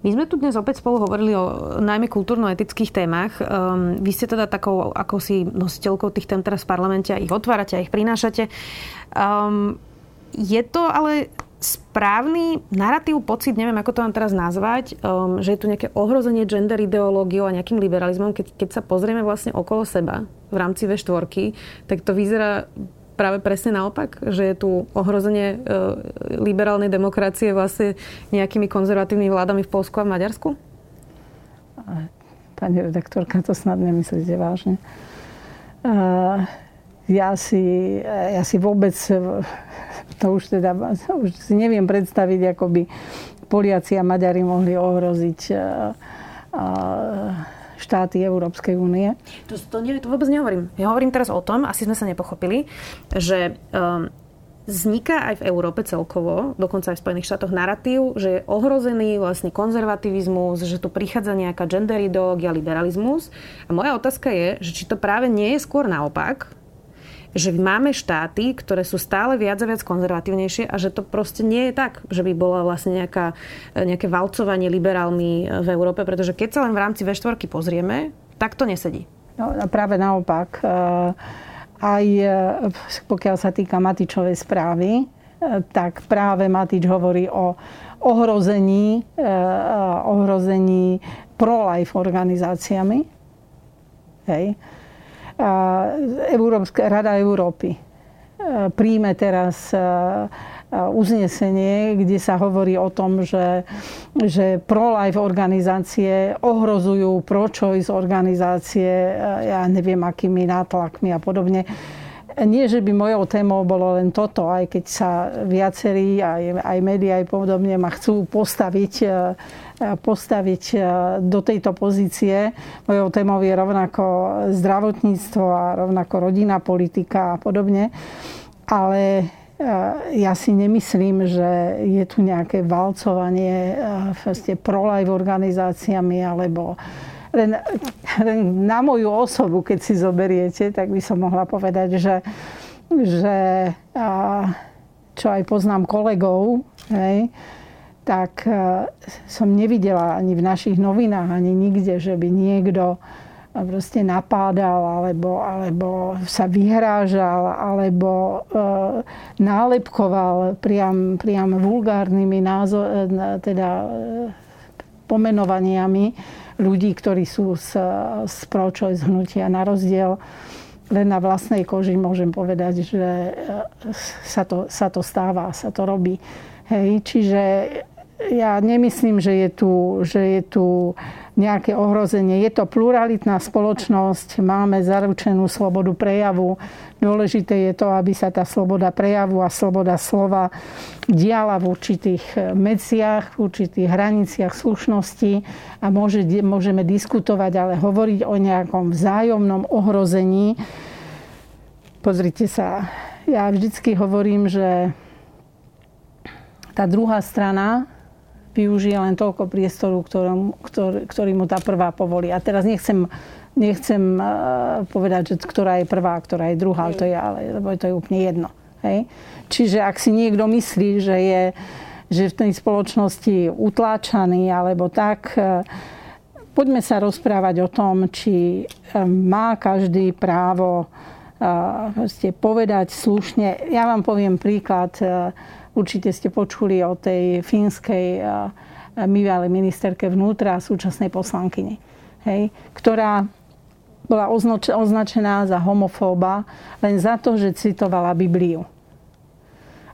My sme tu dnes opäť spolu hovorili o najmä kultúrno-etických témach. Um, vy ste teda takou akousi nositeľkou tých tém teraz v parlamente a ich otvárate a ich prinášate. Um, je to ale správny narratív, pocit, neviem ako to vám teraz nazvať, um, že je tu nejaké ohrozenie gender ideológiou a nejakým liberalizmom, keď, keď sa pozrieme vlastne okolo seba v rámci V4, tak to vyzerá práve presne naopak, že je tu ohrozenie e, liberálnej demokracie vlastne nejakými konzervatívnymi vládami v Polsku a v Maďarsku? Pani redaktorka, to snad nemyslíte vážne. Ja si, ja si vôbec, to už teda, už si neviem predstaviť, ako by Poliaci a Maďari mohli ohroziť štáty Európskej únie. To, to, nie, to vôbec nehovorím. Ja hovorím teraz o tom, asi sme sa nepochopili, že um, vzniká aj v Európe celkovo, dokonca aj v Spojených štátoch, narratív, že je ohrozený vlastne konzervativizmus, že tu prichádza nejaká gender ideológia, liberalizmus. A moja otázka je, že či to práve nie je skôr naopak, že máme štáty, ktoré sú stále viac a viac konzervatívnejšie a že to proste nie je tak, že by bola vlastne nejaká, nejaké valcovanie liberálmi v Európe, pretože keď sa len v rámci V4 pozrieme, tak to nesedí. No, práve naopak. Eh, aj pokiaľ sa týka Matičovej správy, tak práve Matič hovorí o ohrození, ohrození pro-life organizáciami. Hej Európska, Rada Európy e, príjme teraz e, uznesenie, kde sa hovorí o tom, že, že pro-life organizácie ohrozujú pro-choice organizácie, e, ja neviem, akými nátlakmi a podobne. Nie, že by mojou témou bolo len toto, aj keď sa viacerí, aj, aj médiá, aj podobne ma chcú postaviť postaviť e, do tejto pozície. Mojou témou je rovnako zdravotníctvo a rovnako rodinná politika a podobne. Ale e, ja si nemyslím, že je tu nejaké valcovanie e, pro-life organizáciami alebo len, len na moju osobu, keď si zoberiete, tak by som mohla povedať, že, že čo aj poznám kolegov, hej, tak e, som nevidela ani v našich novinách, ani nikde, že by niekto proste napádal, alebo, alebo sa vyhrážal, alebo e, nálepkoval priam, priam vulgárnymi názor, e, teda e, pomenovaniami ľudí, ktorí sú z, z z hnutia. Na rozdiel len na vlastnej koži môžem povedať, že e, sa to, sa to stáva, sa to robí. Hej, čiže ja nemyslím, že je, tu, že je tu nejaké ohrozenie. Je to pluralitná spoločnosť, máme zaručenú slobodu prejavu. Dôležité je to, aby sa tá sloboda prejavu a sloboda slova diala v určitých medziach, v určitých hraniciach slušnosti a môže, môžeme diskutovať, ale hovoriť o nejakom vzájomnom ohrození. Pozrite sa, ja vždycky hovorím, že tá druhá strana využije len toľko priestoru, ktorom, ktorý, ktorý mu tá prvá povolí. A teraz nechcem, nechcem uh, povedať, že ktorá je prvá, ktorá je druhá, to je, ale, lebo to je úplne jedno. Hej? Čiže ak si niekto myslí, že je že v tej spoločnosti utláčaný alebo tak, uh, poďme sa rozprávať o tom, či uh, má každý právo povedať slušne. Ja vám poviem príklad Určite ste počuli o tej fínskej bývalej ministerke vnútra a súčasnej poslankyni, hej, ktorá bola označená za homofóba len za to, že citovala Bibliu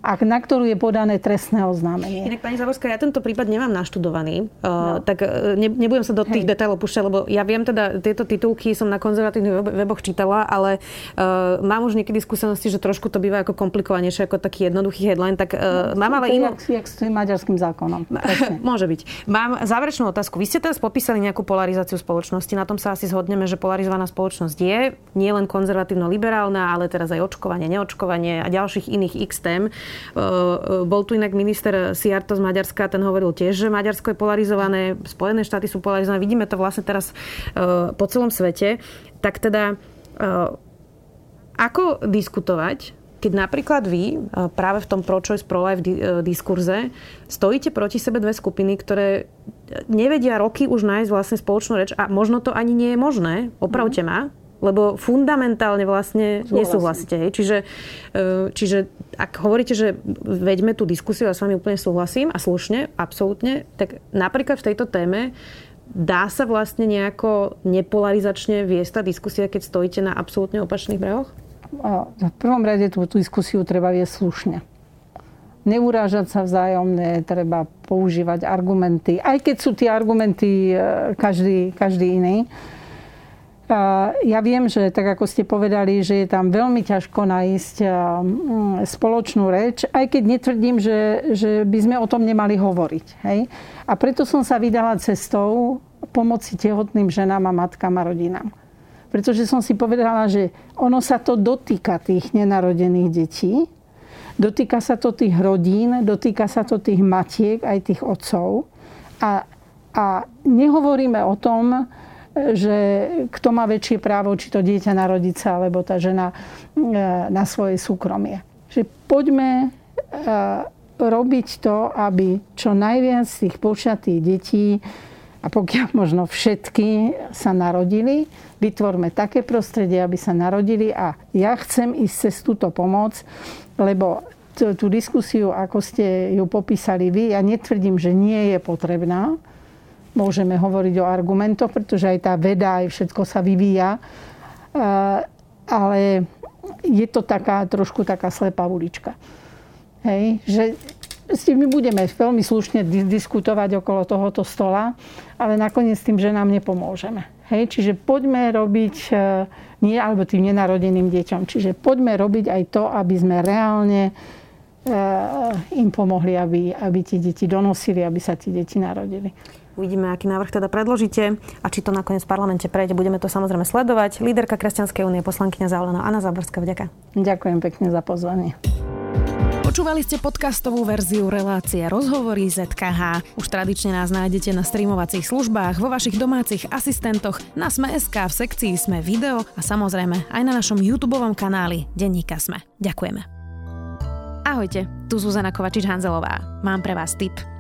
a na ktorú je podané trestné oznámenie. Inak, pani Zavorská, ja tento prípad nemám naštudovaný, no. tak e, ne, nebudem sa do tých Hej. detailov púšťať, lebo ja viem teda, tieto titulky som na konzervatívnych weboch čítala, ale uh, mám už niekedy skúsenosti, že trošku to býva ako komplikovanejšie ako taký jednoduchý headline, tak uh, no, mám ale inú... Jak, jak s tým maďarským zákonom. Môže byť. Mám záverečnú otázku. Vy ste teraz popísali nejakú polarizáciu spoločnosti, na tom sa asi zhodneme, že polarizovaná spoločnosť je nie len konzervatívno-liberálna, ale teraz aj očkovanie, neočkovanie a ďalších iných x tém. Eh, bol tu inak minister Siarto z Maďarska, ten hovoril tiež, že Maďarsko je polarizované, Spojené štáty sú polarizované, vidíme to vlastne teraz eh, po celom svete. Tak teda eh, ako diskutovať keď napríklad vy práve v tom pro-choice, pro-life diskurze stojíte proti sebe dve skupiny, ktoré nevedia roky už nájsť vlastne spoločnú reč a možno to ani nie je možné, opravte ma, lebo fundamentálne vlastne Súhlasím. nesúhlasíte. Hej? Čiže, e, čiže ak hovoríte, že veďme tú diskusiu, ja s vami úplne súhlasím a slušne, absolútne, tak napríklad v tejto téme dá sa vlastne nejako nepolarizačne viesť tá diskusia, keď stojíte na absolútne opačných brehoch? v prvom rade tú, tú diskusiu treba viesť slušne. Neurážať sa vzájomne, treba používať argumenty, aj keď sú tie argumenty e, každý, každý iný. Ja viem, že tak ako ste povedali, že je tam veľmi ťažko nájsť e, spoločnú reč, aj keď netvrdím, že, že by sme o tom nemali hovoriť. Hej? A preto som sa vydala cestou pomoci tehotným ženám a matkám a rodinám pretože som si povedala, že ono sa to dotýka tých nenarodených detí, dotýka sa to tých rodín, dotýka sa to tých matiek, aj tých otcov. A, a nehovoríme o tom, že kto má väčšie právo, či to dieťa narodiť sa, alebo tá žena e, na svoje súkromie. Že poďme e, robiť to, aby čo najviac tých počatých detí a pokiaľ možno všetky sa narodili, vytvorme také prostredie, aby sa narodili a ja chcem ísť cez túto pomoc, lebo tú diskusiu, ako ste ju popísali vy, ja netvrdím, že nie je potrebná. Môžeme hovoriť o argumentoch, pretože aj tá veda, aj všetko sa vyvíja. Ale je to taká, trošku taká slepá ulička. Hej? Že s tým my budeme veľmi slušne diskutovať okolo tohoto stola, ale nakoniec tým, že nám nepomôžeme. Hej, čiže poďme robiť e, nie alebo tým nenarodeným deťom. Čiže poďme robiť aj to, aby sme reálne e, im pomohli, aby, aby tie deti donosili, aby sa tie deti narodili. Uvidíme, aký návrh teda predložíte a či to nakoniec v parlamente prejde. Budeme to samozrejme sledovať. Líderka Kresťanskej únie, poslankyňa Zálená Anna Záborská, vďaka. Ďakujem pekne za pozvanie. Počúvali ste podcastovú verziu relácie Rozhovory ZKH. Už tradične nás nájdete na streamovacích službách, vo vašich domácich asistentoch, na Sme.sk, v sekcii Sme video a samozrejme aj na našom YouTube kanáli Denníka Sme. Ďakujeme. Ahojte, tu Zuzana Kovačič-Hanzelová. Mám pre vás tip.